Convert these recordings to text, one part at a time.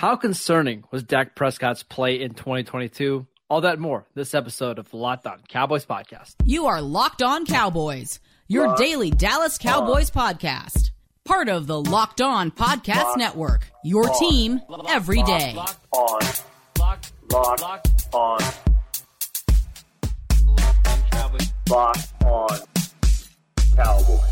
How concerning was Dak Prescott's play in 2022? All that more this episode of the Locked On Cowboys podcast. You are Locked On Cowboys, your Locked daily Dallas Cowboys on. podcast. Part of the Locked On Podcast Locked Network. Your on. team every day. Locked on. Locked, locked, locked on. Locked on Cowboys. Locked on Cowboys.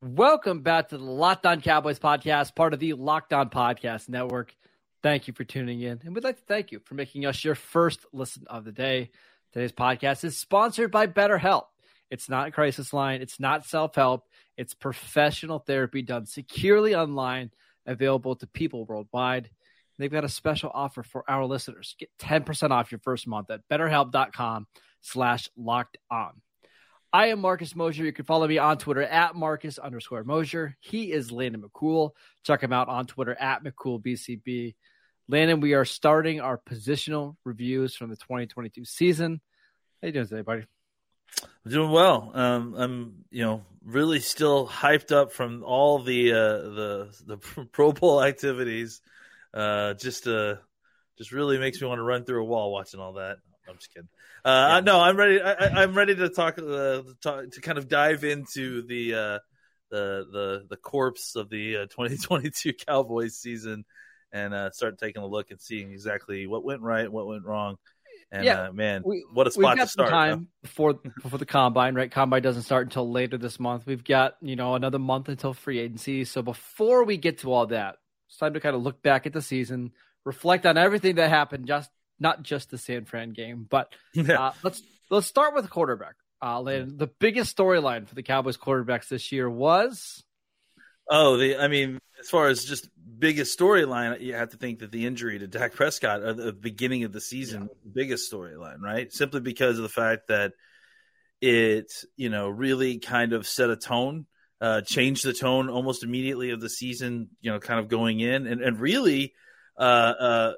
Welcome back to the Locked On Cowboys podcast, part of the Locked On Podcast Network. Thank you for tuning in, and we'd like to thank you for making us your first listen of the day. Today's podcast is sponsored by BetterHelp. It's not a crisis line, it's not self help, it's professional therapy done securely online, available to people worldwide. They've got a special offer for our listeners. Get 10% off your first month at betterhelp.com slash locked on. I am Marcus Mosher. You can follow me on Twitter at Marcus underscore Mosher. He is Landon McCool. Check him out on Twitter at McCoolBCB. Landon, we are starting our positional reviews from the 2022 season. How you doing today, buddy? I'm doing well. Um, I'm, you know, really still hyped up from all the uh, the the Pro Bowl activities. Uh, just uh, just really makes me want to run through a wall watching all that. I'm just kidding. Uh, yeah. No, I'm ready. I, am ready to talk, uh, talk, to kind of dive into the uh, the the the corpse of the uh, 2022 Cowboys season and uh, start taking a look and seeing exactly what went right, and what went wrong. And yeah, uh, man, we, what a spot We've to start! time huh? before before the combine, right? Combine doesn't start until later this month. We've got you know another month until free agency. So before we get to all that, it's time to kind of look back at the season, reflect on everything that happened just not just the San Fran game, but yeah. uh, let's let's start with the quarterback. Uh, the biggest storyline for the Cowboys quarterbacks this year was. Oh, the I mean, as far as just biggest storyline, you have to think that the injury to Dak Prescott at the beginning of the season yeah. biggest storyline, right? Simply because of the fact that it, you know, really kind of set a tone, uh, changed the tone almost immediately of the season, you know, kind of going in, and and really, uh, uh,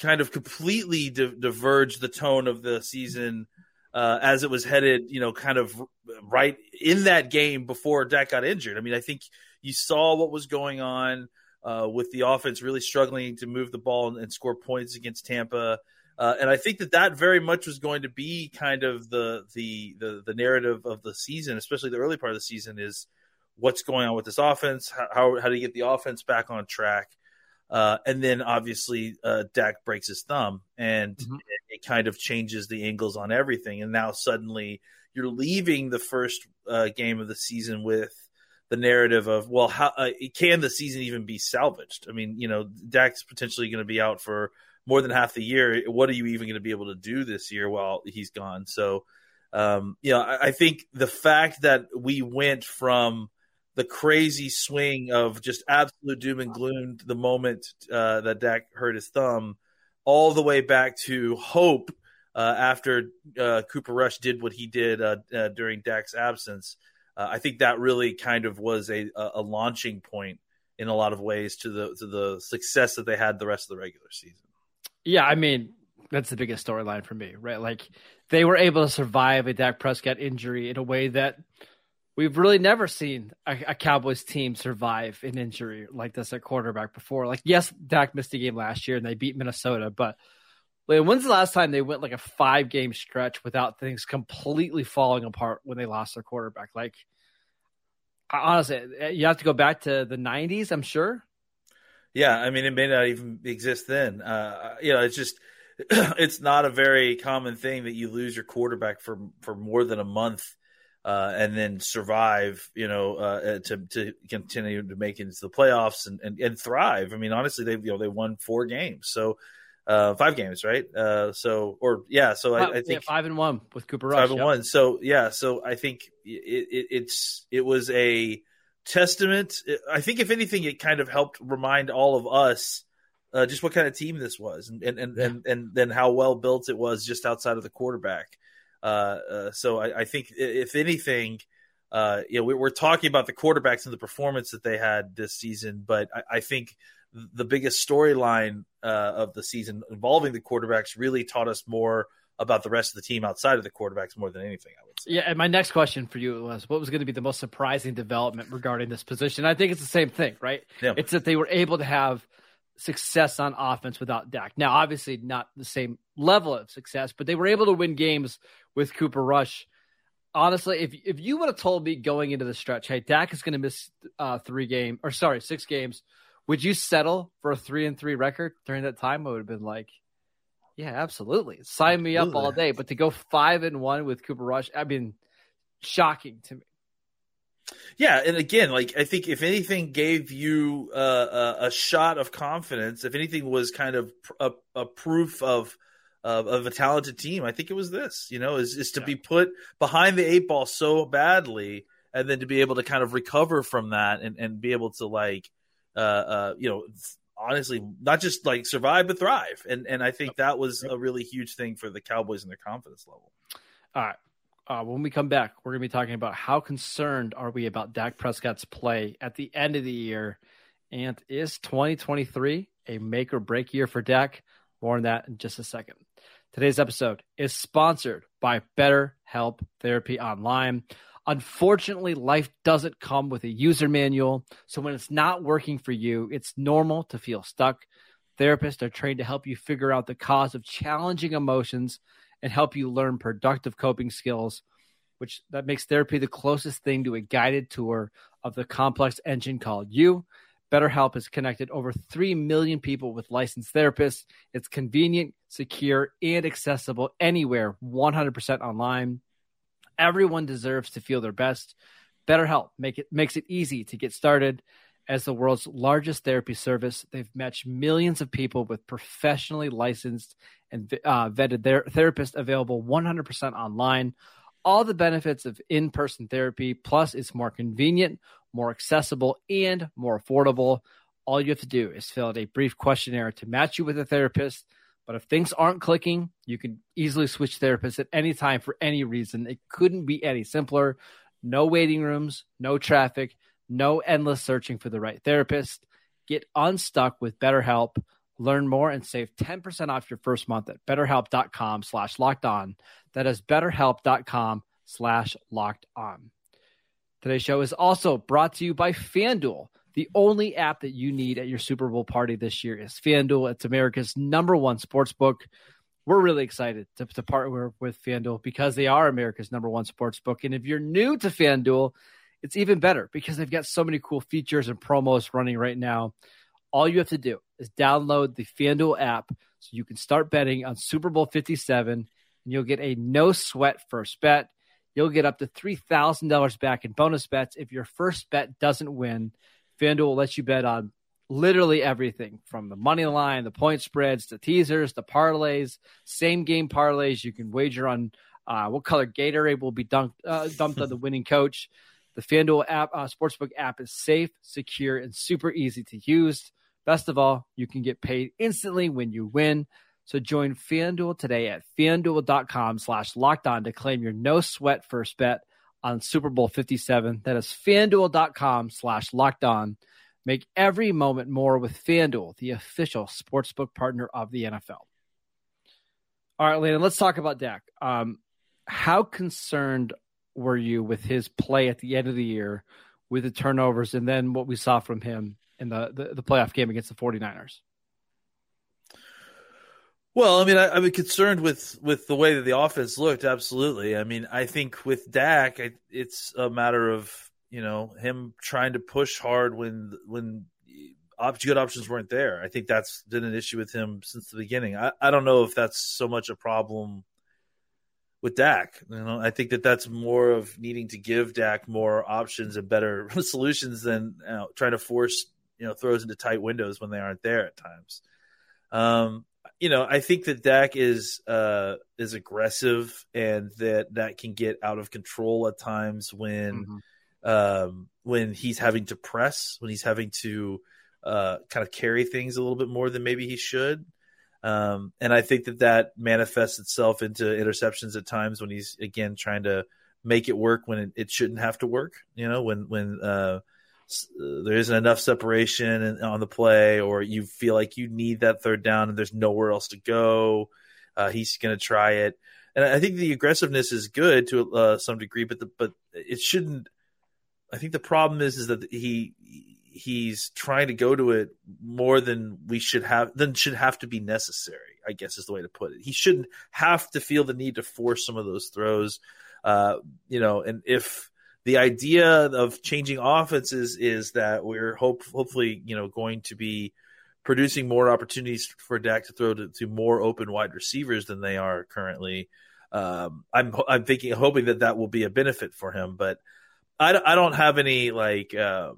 kind of completely di- diverged the tone of the season uh, as it was headed, you know, kind of right in that game before Dak got injured. I mean, I think you saw what was going on uh, with the offense really struggling to move the ball and, and score points against Tampa. Uh, and I think that that very much was going to be kind of the, the the the narrative of the season, especially the early part of the season, is what's going on with this offense, how how, do you get the offense back on track, uh, and then obviously uh, Dak breaks his thumb, and mm-hmm. it, it, kind of changes the angles on everything. And now suddenly you're leaving the first uh, game of the season with the narrative of well, how uh, can the season even be salvaged? I mean, you know, Dak's potentially going to be out for more than half the year. What are you even going to be able to do this year while he's gone? So, um, you know, I, I think the fact that we went from the crazy swing of just absolute doom and gloom the moment uh, that Dak hurt his thumb, all the way back to hope uh, after uh, Cooper Rush did what he did uh, uh, during Dak's absence. Uh, I think that really kind of was a, a launching point in a lot of ways to the to the success that they had the rest of the regular season. Yeah, I mean that's the biggest storyline for me, right? Like they were able to survive a Dak Prescott injury in a way that We've really never seen a, a, Cowboys team survive an injury like this at quarterback before. Like, yes, Dak missed a game last year and they beat Minnesota, but like, when's the last time they went like a five game stretch without things completely falling apart when they lost their quarterback? Like, honestly, you have to go back to the 90s, I'm sure. Yeah, I mean, it may not even exist then. Uh, you know, it's just it's not a very common thing that you lose your quarterback for for more than a month uh, and then survive, you know, uh, to to continue to make it into the playoffs and, and, and thrive. I mean, honestly, they you know they won four games, so uh, five games, right? Uh, so or yeah, so I, I think yeah, five and one with Cooper Rush, five and yep. one. So yeah, so I think it, it, it's it was a testament. I think if anything, it kind of helped remind all of us. Uh, just what kind of team this was, and and and, yeah. and and then how well built it was just outside of the quarterback. Uh, uh, so I, I, think if anything, uh, you know, we, are talking about the quarterbacks and the performance that they had this season, but I, I think the biggest storyline uh, of the season involving the quarterbacks really taught us more about the rest of the team outside of the quarterbacks more than anything. I would say. Yeah, and my next question for you was, what was going to be the most surprising development regarding this position? I think it's the same thing, right? Yeah. It's that they were able to have success on offense without Dak. Now, obviously, not the same level of success, but they were able to win games with Cooper Rush. Honestly, if if you would have told me going into the stretch, hey, Dak is going to miss uh, three game or sorry, six games, would you settle for a three and three record during that time? I would have been like, yeah, absolutely, sign me up all day. But to go five and one with Cooper Rush, I mean, shocking to me. Yeah, and again, like I think if anything gave you uh, a, a, shot of confidence, if anything was kind of a, a proof of, of, of a talented team, I think it was this. You know, is is to yeah. be put behind the eight ball so badly, and then to be able to kind of recover from that and and be able to like, uh, uh you know, honestly, not just like survive but thrive. And and I think that was a really huge thing for the Cowboys and their confidence level. All right. Uh, when we come back, we're going to be talking about how concerned are we about Dak Prescott's play at the end of the year, and is 2023 a make or break year for Dak? More on that in just a second. Today's episode is sponsored by BetterHelp Therapy Online. Unfortunately, life doesn't come with a user manual, so when it's not working for you, it's normal to feel stuck. Therapists are trained to help you figure out the cause of challenging emotions and help you learn productive coping skills, which that makes therapy the closest thing to a guided tour of the complex engine called you. BetterHelp has connected over 3 million people with licensed therapists. It's convenient, secure, and accessible anywhere, 100% online. Everyone deserves to feel their best. BetterHelp make it, makes it easy to get started. As the world's largest therapy service, they've matched millions of people with professionally licensed and uh, vetted their available 100% online. All the benefits of in person therapy, plus it's more convenient, more accessible, and more affordable. All you have to do is fill out a brief questionnaire to match you with a therapist. But if things aren't clicking, you can easily switch therapists at any time for any reason. It couldn't be any simpler. No waiting rooms, no traffic no endless searching for the right therapist. Get unstuck with BetterHelp. Learn more and save 10% off your first month at betterhelp.com slash locked on. That is betterhelp.com slash locked on. Today's show is also brought to you by FanDuel. The only app that you need at your Super Bowl party this year is FanDuel. It's America's number one sports book. We're really excited to, to partner with FanDuel because they are America's number one sports book. And if you're new to FanDuel, it's even better because they've got so many cool features and promos running right now. All you have to do is download the FanDuel app so you can start betting on Super Bowl 57 and you'll get a no sweat first bet. You'll get up to $3,000 back in bonus bets if your first bet doesn't win. FanDuel will let you bet on literally everything from the money line, the point spreads, the teasers, the parlays, same game parlays. You can wager on uh, what color Gatorade will be dunked, uh, dumped on the winning coach. The FanDuel app, uh, Sportsbook app is safe, secure, and super easy to use. Best of all, you can get paid instantly when you win. So join FanDuel today at fanduel.com slash locked on to claim your no sweat first bet on Super Bowl 57. That is fanduel.com slash locked on. Make every moment more with FanDuel, the official sportsbook partner of the NFL. All right, Landon, let's talk about Dak. Um, how concerned were you with his play at the end of the year with the turnovers and then what we saw from him in the, the, the playoff game against the 49ers? Well, I mean, I, am concerned with with the way that the offense looked. Absolutely. I mean, I think with Dak, I, it's a matter of you know him trying to push hard when when op- good options weren't there. I think that's been an issue with him since the beginning. I, I don't know if that's so much a problem with Dak. You know, I think that that's more of needing to give Dak more options and better solutions than you know, trying to force you know throws into tight windows when they aren't there at times. Um, you know, I think that Dak is uh, is aggressive and that that can get out of control at times when mm-hmm. um, when he's having to press, when he's having to uh, kind of carry things a little bit more than maybe he should. Um, and I think that that manifests itself into interceptions at times when he's again trying to make it work when it, it shouldn't have to work. You know, when when uh, there isn't enough separation on the play, or you feel like you need that third down and there's nowhere else to go. uh, he's going to try it. And I think the aggressiveness is good to uh, some degree, but the, but it shouldn't. I think the problem is is that he he's trying to go to it more than we should have than should have to be necessary. I guess is the way to put it. He shouldn't have to feel the need to force some of those throws. Uh, you know, and if the idea of changing offenses is that we're hope hopefully you know going to be producing more opportunities for Dak to throw to, to more open wide receivers than they are currently. Um, I'm I'm thinking hoping that that will be a benefit for him, but I, I don't have any like uh,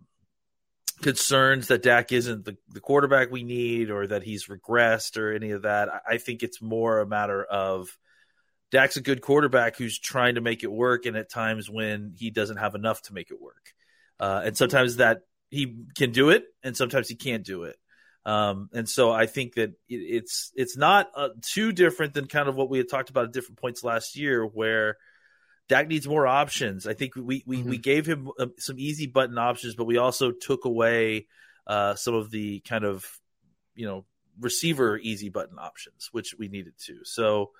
concerns that Dak isn't the, the quarterback we need or that he's regressed or any of that. I, I think it's more a matter of Dak's a good quarterback who's trying to make it work, and at times when he doesn't have enough to make it work, uh, and sometimes that he can do it, and sometimes he can't do it. Um, and so I think that it, it's it's not uh, too different than kind of what we had talked about at different points last year, where Dak needs more options. I think we we, mm-hmm. we gave him uh, some easy button options, but we also took away uh, some of the kind of you know receiver easy button options, which we needed to. So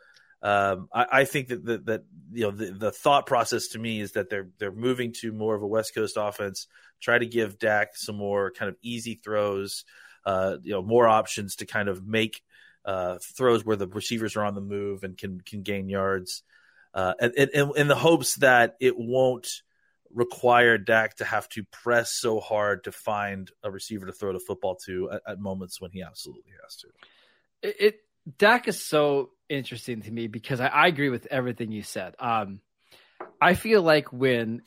um, I, I, think that, that, that you know the, the, thought process to me is that they're they're moving to more of a West Coast offense. Try to give Dak some more kind of easy throws, uh, you know, more options to kind of make uh, throws where the receivers are on the move and can can gain yards uh, and, and, in the hopes that it won't require Dak to have to press so hard to find a receiver to throw the football to at, at moments when he absolutely has to. It, it, Dak is so interesting to me because I, I agree with everything you said. Um, I feel like when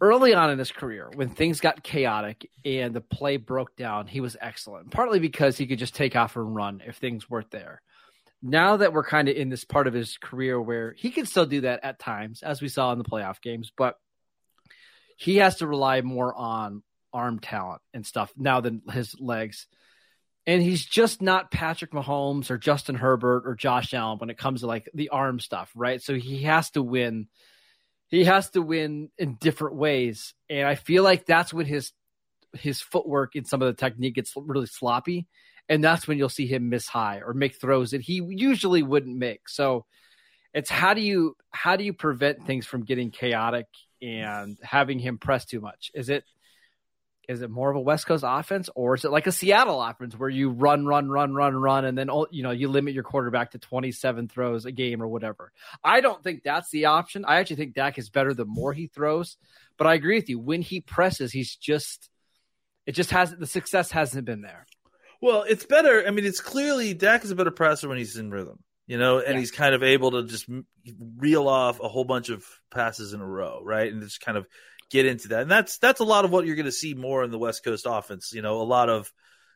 early on in his career, when things got chaotic and the play broke down, he was excellent. Partly because he could just take off and run if things weren't there now that we're kind of in this part of his career where he can still do that at times, as we saw in the playoff games, but he has to rely more on arm talent and stuff now than his legs. And he's just not Patrick Mahomes or Justin Herbert or Josh Allen when it comes to like the arm stuff, right? So he has to win. He has to win in different ways. And I feel like that's when his his footwork and some of the technique gets really sloppy and that's when you'll see him miss high or make throws that he usually wouldn't make. So it's how do you how do you prevent things from getting chaotic and having him press too much? Is it is it more of a West Coast offense or is it like a Seattle offense where you run, run, run, run, run, and then you know you limit your quarterback to 27 throws a game or whatever? I don't think that's the option. I actually think Dak is better the more he throws, but I agree with you. When he presses, he's just it just hasn't the success hasn't been there. Well, it's better. I mean, it's clearly Dak is a better passer when he's in rhythm, you know, and yeah. he's kind of able to just reel off a whole bunch of passes in a row, right? And just kind of get into that. And that's that's a lot of what you're going to see more in the West Coast offense. You know, a lot of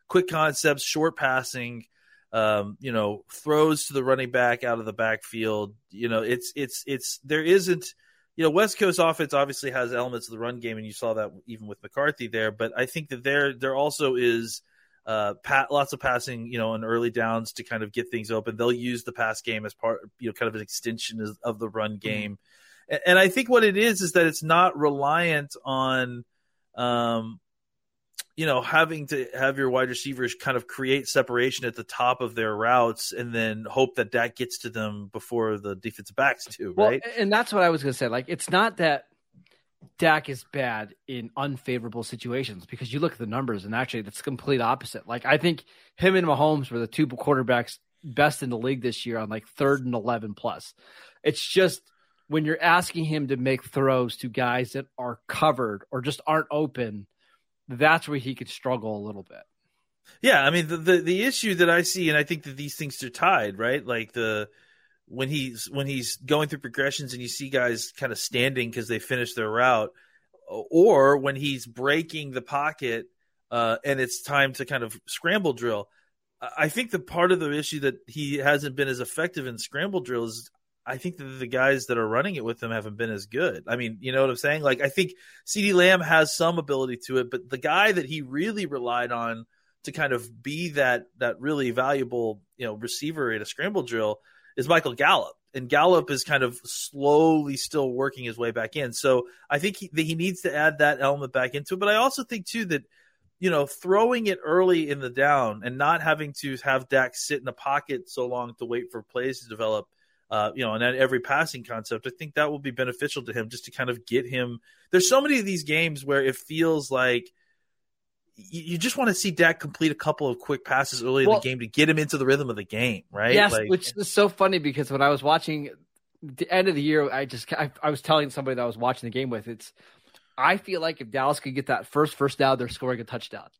quick concepts, short passing, um, you know, throws to the running back out of the backfield. You know, it's it's it's there isn't. You know, West Coast offense obviously has elements of the run game, and you saw that even with McCarthy there. But I think that there there also is uh, pat, lots of passing, you know, in early downs to kind of get things open. They'll use the pass game as part, you know, kind of an extension of the run mm-hmm. game. Mm-hmm. And I think what it is is that it's not reliant on, um, you know, having to have your wide receivers kind of create separation at the top of their routes and then hope that that gets to them before the defensive backs do, right? And that's what I was going to say. Like, it's not that Dak is bad in unfavorable situations because you look at the numbers and actually that's complete opposite. Like I think him and Mahomes were the two quarterbacks best in the league this year on like third and eleven plus. It's just when you're asking him to make throws to guys that are covered or just aren't open, that's where he could struggle a little bit. Yeah, I mean the, the the issue that I see, and I think that these things are tied, right? Like the when he's when he's going through progressions and you see guys kind of standing because they finished their route, or when he's breaking the pocket uh, and it's time to kind of scramble drill. I think the part of the issue that he hasn't been as effective in scramble drills. I think that the guys that are running it with him haven't been as good. I mean, you know what I'm saying? Like, I think CeeDee Lamb has some ability to it, but the guy that he really relied on to kind of be that that really valuable, you know, receiver in a scramble drill is Michael Gallup. And Gallup is kind of slowly still working his way back in. So I think he, that he needs to add that element back into it. But I also think, too, that you know, throwing it early in the down and not having to have Dak sit in a pocket so long to wait for plays to develop, uh, you know, and at every passing concept, I think that will be beneficial to him just to kind of get him. There's so many of these games where it feels like you just want to see Dak complete a couple of quick passes early well, in the game to get him into the rhythm of the game, right? Yes, like, which is so funny because when I was watching the end of the year, I just I, I was telling somebody that I was watching the game with, it's I feel like if Dallas could get that first first down, they're scoring a touchdown.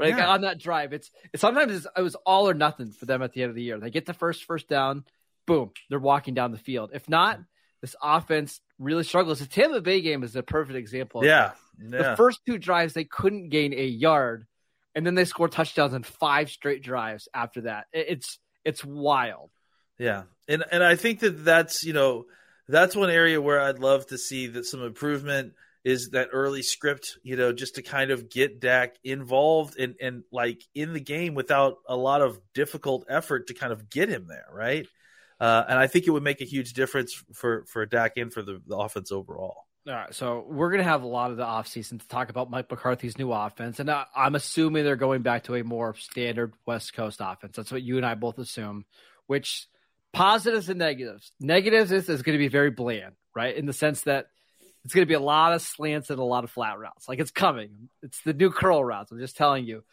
Right yeah. on that drive, it's, it's sometimes it's, it was all or nothing for them at the end of the year. They get the first first down, boom, they're walking down the field. If not, this offense really struggles. The Tampa Bay game is a perfect example. yeah, yeah. The first two drives they couldn't gain a yard, and then they score touchdowns in five straight drives after that. It's it's wild. Yeah, and and I think that that's you know that's one area where I'd love to see that some improvement is that early script, you know, just to kind of get Dak involved and and like in the game without a lot of difficult effort to kind of get him there, right? Uh, and I think it would make a huge difference for for Dak and for the, the offense overall. All right, so we're going to have a lot of the offseason to talk about Mike McCarthy's new offense. And I, I'm assuming they're going back to a more standard West Coast offense. That's what you and I both assume, which positives and negatives. Negatives is, is going to be very bland, right? In the sense that it's going to be a lot of slants and a lot of flat routes. Like it's coming. It's the new curl routes. I'm just telling you.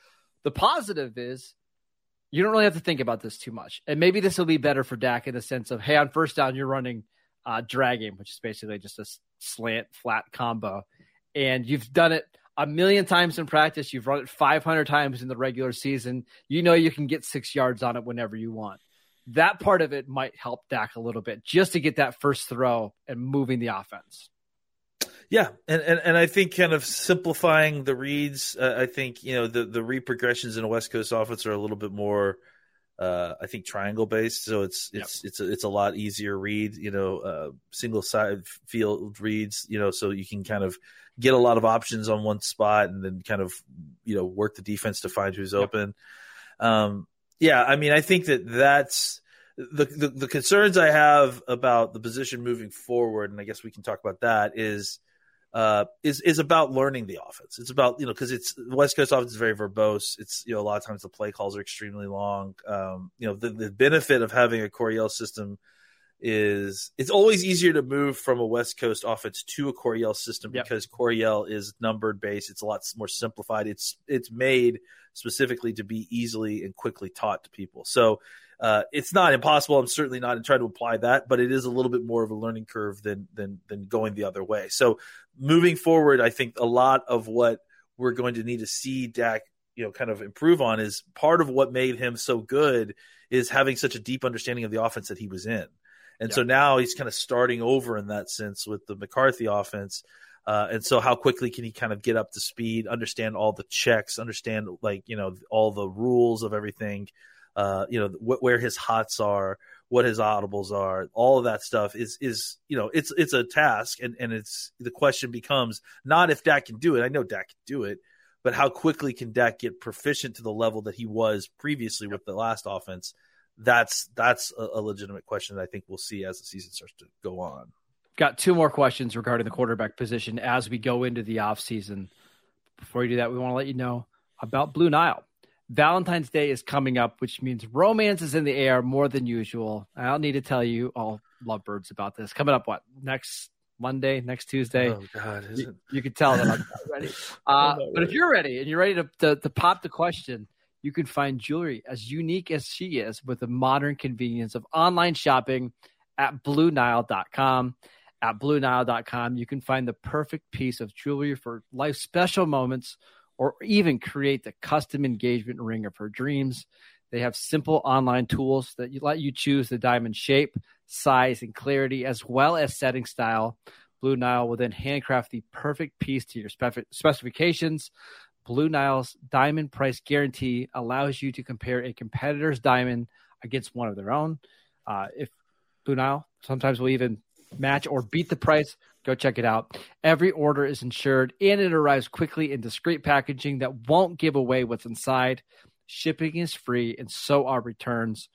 The positive is you don't really have to think about this too much. And maybe this will be better for Dak in the sense of, hey, on first down, you're running uh, dragon, which is basically just a slant flat combo. And you've done it a million times in practice. You've run it 500 times in the regular season. You know you can get six yards on it whenever you want. That part of it might help Dak a little bit just to get that first throw and moving the offense. Yeah, and, and, and I think kind of simplifying the reads. Uh, I think you know the the read progressions in a West Coast offense are a little bit more. Uh, I think triangle based, so it's it's it's a, it's a lot easier read. You know, uh, single side field reads. You know, so you can kind of get a lot of options on one spot, and then kind of you know work the defense to find who's open. Um, yeah, I mean, I think that that's the, the the concerns I have about the position moving forward, and I guess we can talk about that is uh, is is about learning the offense. It's about you know because it's West Coast offense is very verbose. It's you know a lot of times the play calls are extremely long. Um, you know the, the benefit of having a Coryell system is it's always easier to move from a West Coast offense to a Coryell system yep. because Coryell is numbered based. It's a lot more simplified. It's it's made specifically to be easily and quickly taught to people. So uh, it's not impossible. I'm certainly not trying to apply that, but it is a little bit more of a learning curve than than than going the other way. So moving forward, I think a lot of what we're going to need to see Dak, you know, kind of improve on is part of what made him so good is having such a deep understanding of the offense that he was in. And yeah. so now he's kind of starting over in that sense with the McCarthy offense. Uh, and so how quickly can he kind of get up to speed, understand all the checks, understand like, you know, all the rules of everything, uh, you know, wh- where his hots are, what his audibles are, all of that stuff is is you know it's it's a task, and and it's the question becomes not if Dak can do it. I know Dak can do it, but how quickly can Dak get proficient to the level that he was previously with the last offense? That's that's a, a legitimate question that I think we'll see as the season starts to go on. Got two more questions regarding the quarterback position as we go into the offseason. Before we do that, we want to let you know about Blue Nile. Valentine's Day is coming up, which means romance is in the air more than usual. I don't need to tell you all lovebirds about this. Coming up, what next Monday, next Tuesday? Oh God, is you, it? you can tell that I'm ready. Uh, but if you're ready and you're ready to, to, to pop the question, you can find jewelry as unique as she is with the modern convenience of online shopping at BlueNile.com. At BlueNile.com, you can find the perfect piece of jewelry for life special moments or even create the custom engagement ring of her dreams. They have simple online tools that let you choose the diamond shape, size, and clarity, as well as setting style. Blue Nile will then handcraft the perfect piece to your specifications. Blue Nile's diamond price guarantee allows you to compare a competitor's diamond against one of their own. Uh, if Blue Nile sometimes will even match or beat the price, go check it out. Every order is insured and it arrives quickly in discreet packaging that won't give away what's inside. Shipping is free and so are returns.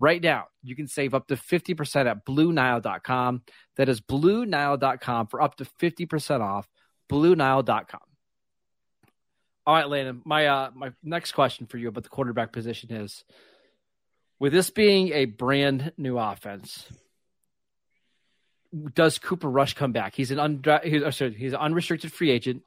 Right now, you can save up to 50% at BlueNile.com. That is BlueNile.com for up to 50% off. BlueNile.com. All right, Landon. My uh, my next question for you about the quarterback position is: with this being a brand new offense, does Cooper Rush come back? He's an undra- he's, oh, sorry, he's an unrestricted free agent.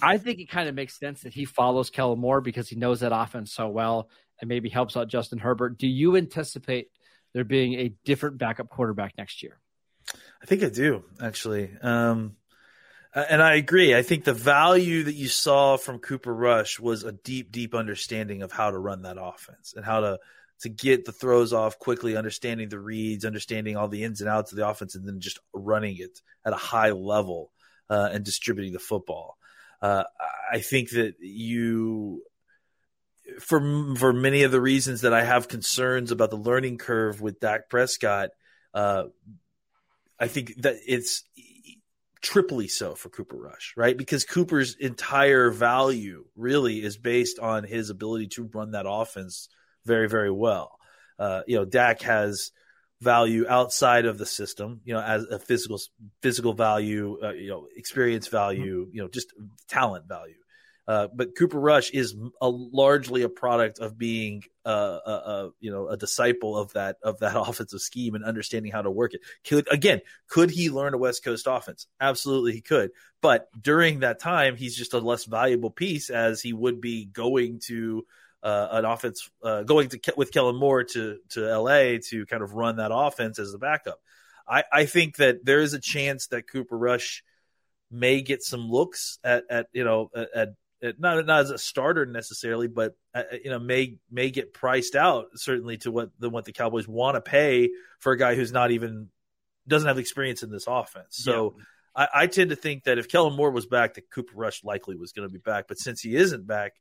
I think it kind of makes sense that he follows Kellen Moore because he knows that offense so well and maybe helps out Justin Herbert. Do you anticipate there being a different backup quarterback next year? I think I do actually. Um, and I agree. I think the value that you saw from Cooper Rush was a deep, deep understanding of how to run that offense and how to to get the throws off quickly, understanding the reads, understanding all the ins and outs of the offense, and then just running it at a high level uh, and distributing the football. Uh, I think that you, for for many of the reasons that I have concerns about the learning curve with Dak Prescott, uh, I think that it's triply so for Cooper Rush, right? Because Cooper's entire value really is based on his ability to run that offense very, very well. Uh, you know, Dak has value outside of the system, you know, as a physical physical value, uh, you know, experience value, you know, just talent value. Uh, but Cooper Rush is a, largely a product of being a, a, a, you know a disciple of that of that offensive scheme and understanding how to work it. Could again, could he learn a West Coast offense? Absolutely, he could. But during that time, he's just a less valuable piece as he would be going to uh, an offense uh, going to with Kellen Moore to to LA to kind of run that offense as the backup. I, I think that there is a chance that Cooper Rush may get some looks at, at you know at, at not not as a starter necessarily, but uh, you know may may get priced out certainly to what the what the Cowboys want to pay for a guy who's not even doesn't have experience in this offense. So yeah. I, I, tend to think that if Kellen Moore was back, that Cooper Rush likely was going to be back. But since he isn't back,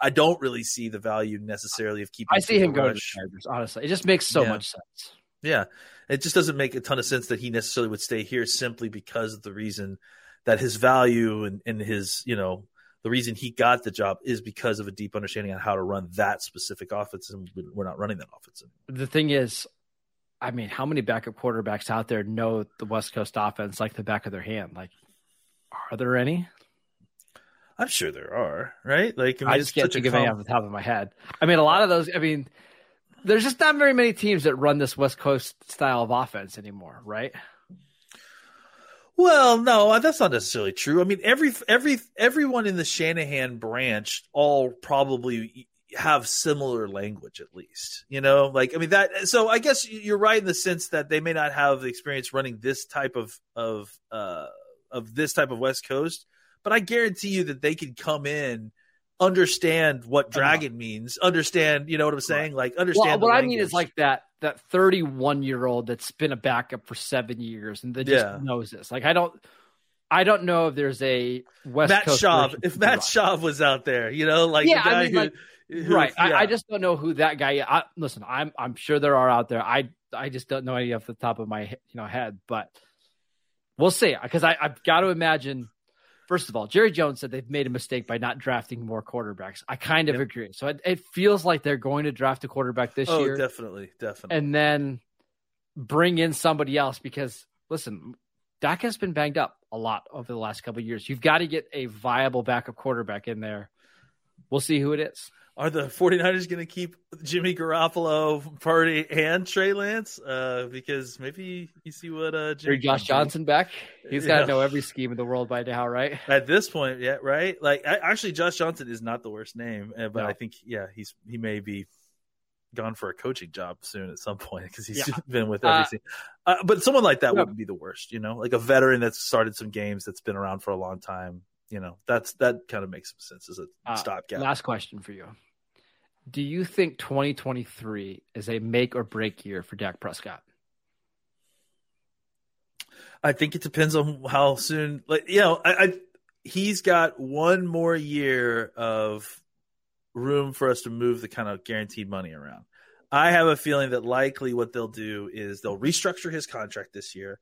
I don't really see the value necessarily of keeping. I see him going to the Chargers. Honestly, it just makes so yeah. much sense. Yeah, it just doesn't make a ton of sense that he necessarily would stay here simply because of the reason that his value and, and his you know the reason he got the job is because of a deep understanding on how to run that specific offense, and we're not running that offense. Anymore. The thing is, I mean, how many backup quarterbacks out there know the West Coast offense like the back of their hand? Like, are there any? I'm sure there are, right? Like, I, mean, I just can't think of any off the top of my head. I mean, a lot of those. I mean, there's just not very many teams that run this West Coast style of offense anymore, right? Well, no, that's not necessarily true. I mean, every every everyone in the Shanahan branch all probably have similar language at least. You know, like I mean that. So I guess you're right in the sense that they may not have the experience running this type of of uh, of this type of West Coast, but I guarantee you that they could come in, understand what dragon means, understand, you know what I'm saying? Right. Like understand. Well, what I mean is like that that 31 year old that's been a backup for seven years and that just yeah. knows this. Like I don't. I don't know if there's a West Matt Coast Schaub. If Matt Schaub was out there, you know, like yeah, the guy I mean, who, like, who, right. Yeah. I, I, just don't know who that guy. I, listen, I'm I'm sure there are out there. I I just don't know any off the top of my you know head, but we'll see. Because I I've got to imagine First of all, Jerry Jones said they've made a mistake by not drafting more quarterbacks. I kind of yep. agree. So it, it, feels like they're going to draft a quarterback this oh, year. definitely, definitely. And then bring in somebody else because listen, Dak has been banged up a lot over the last couple years. You've got to get a viable backup quarterback in there. We'll see who it is are the 49ers going to keep Jimmy Garoppolo, Purdy, and Trey Lance? Uh, because maybe you see what uh, Jimmy Josh Johnson back. He's got to know every scheme in the world by now, right? At this point, yeah, right. Like I, actually, Josh Johnson is not the worst name, uh, but no. I think yeah, he's he may be gone for a coaching job soon at some point because he's yeah. been with everything. Uh, uh, but someone like that yeah. wouldn't be the worst, you know, like a veteran that's started some games that's been around for a long time. You know, that's that kind of makes some sense as a uh, stopgap. Last question for you do you think 2023 is a make or break year for Dak Prescott? I think it depends on how soon. Like you know, I, I he's got one more year of room for us to move the kind of guaranteed money around. I have a feeling that likely what they'll do is they'll restructure his contract this year,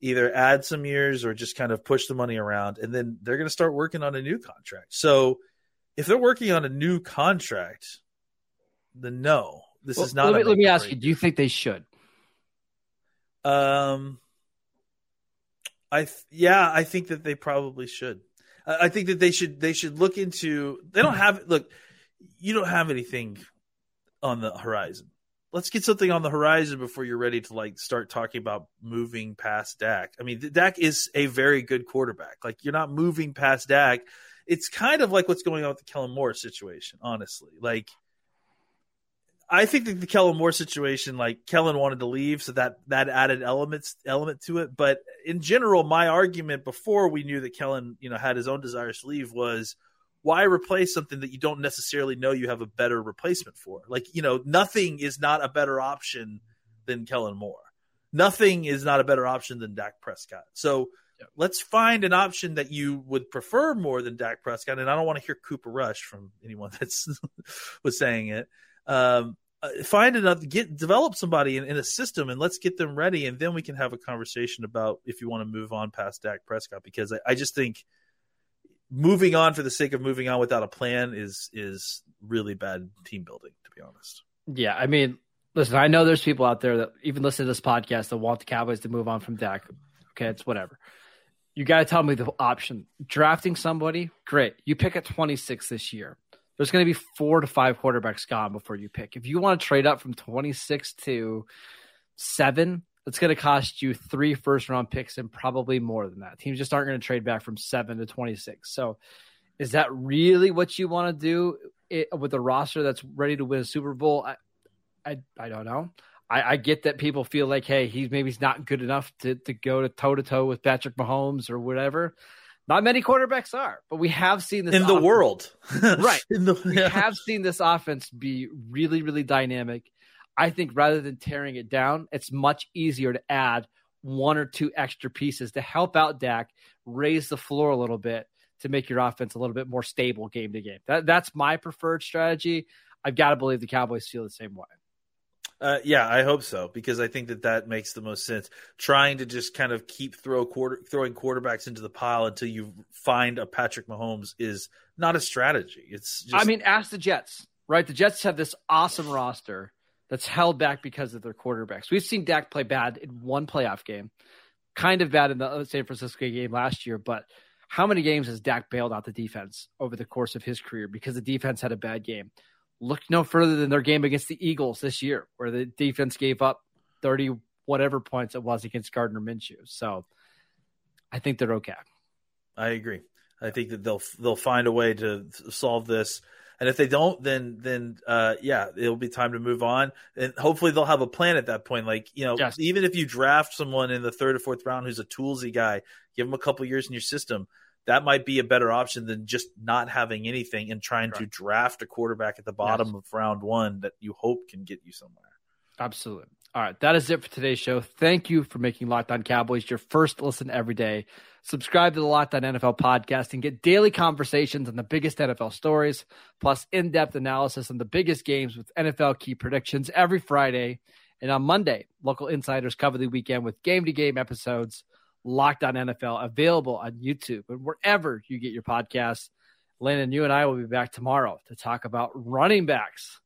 either add some years or just kind of push the money around, and then they're going to start working on a new contract. So if they're working on a new contract, the no. This well, is not. Let me, let me ask you: Do you think they should? Um, I th- yeah, I think that they probably should. I think that they should they should look into. They don't have look. You don't have anything on the horizon. Let's get something on the horizon before you're ready to like start talking about moving past Dak. I mean, Dak is a very good quarterback. Like you're not moving past Dak. It's kind of like what's going on with the Kellen Moore situation, honestly. Like I think that the Kellen Moore situation, like Kellen wanted to leave, so that that added elements element to it. But in general, my argument before we knew that Kellen, you know, had his own desires to leave was why replace something that you don't necessarily know you have a better replacement for? Like, you know, nothing is not a better option than Kellen Moore. Nothing is not a better option than Dak Prescott. So let's find an option that you would prefer more than Dak Prescott. And I don't want to hear Cooper Rush from anyone that's was saying it um, Uh, find another get develop somebody in, in, a system and let's get them ready and then we can have a conversation about if you want to move on past Dak Prescott because I, I, just think moving on for the sake of moving on without a plan is is really bad team building to be honest. Yeah, I mean, listen, I know there's people out there that even listen to this podcast that want the Cowboys to move on from Dak. Okay, it's whatever. You got to tell me the option. Drafting somebody, great. You pick at 26 this year there's going to be four to five quarterbacks gone before you pick. If you want to trade up from 26 to seven, it's going to cost you three first round picks and probably more than that. Teams just aren't going to trade back from seven to 26. So, is that really what you want to do it, with a roster that's ready to win a Super Bowl? I, I, I don't know. I, I, get that people feel like, hey, he's maybe he's not good enough to, to go to toe to toe with Patrick Mahomes or whatever. Not many quarterbacks are, but we have seen this in the world, right? The, yeah. We have seen this offense be really, really dynamic. I think rather than tearing it down, it's much easier to add one or two extra pieces to help out Dak, raise the floor a little bit to make your offense a little bit more stable game to game. That, that's my preferred strategy. I've got to believe the Cowboys feel the same way. Uh, yeah, I hope so because I think that that makes the most sense. Trying to just kind of keep throw quarter throwing quarterbacks into the pile until you find a Patrick Mahomes is not a strategy. It's just... I mean, ask the Jets, right? The Jets have this awesome roster that's held back because of their quarterbacks. We've seen Dak play bad in one playoff game, kind of bad in the San Francisco game last year, but how many games has Dak bailed out the defense over the course of his career because the defense had a bad game? Look no further than their game against the Eagles this year, where the defense gave up 30 whatever points it was against Gardner Minshew. So I think they're okay. I agree. I think that they'll they'll find a way to solve this. And if they don't, then then uh, yeah, it'll be time to move on. And hopefully they'll have a plan at that point. Like you know, yes. even if you draft someone in the third or fourth round who's a toolsy guy, give them a couple years in your system that might be a better option than just not having anything and trying right. to draft a quarterback at the bottom yes. of round one that you hope can get you somewhere. Absolutely. All right, that is it for today's show. Thank you for making Locked On Cowboys your first listen every day. Subscribe to the Locked On NFL podcast and get daily conversations on the biggest NFL stories, plus in depth analysis on the biggest games with NFL key predictions every Friday. And on Monday, local insiders cover the weekend with game to game episodes Locked On NFL, available on YouTube and wherever you get your podcasts. Landon, you and I will be back tomorrow to talk about running backs.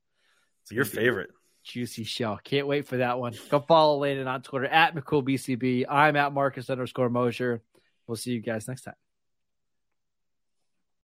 It's your favorite. Juicy show. Can't wait for that one. Go follow Landon on Twitter at McCoolBCB. I'm at Marcus underscore Mosher. We'll see you guys next time.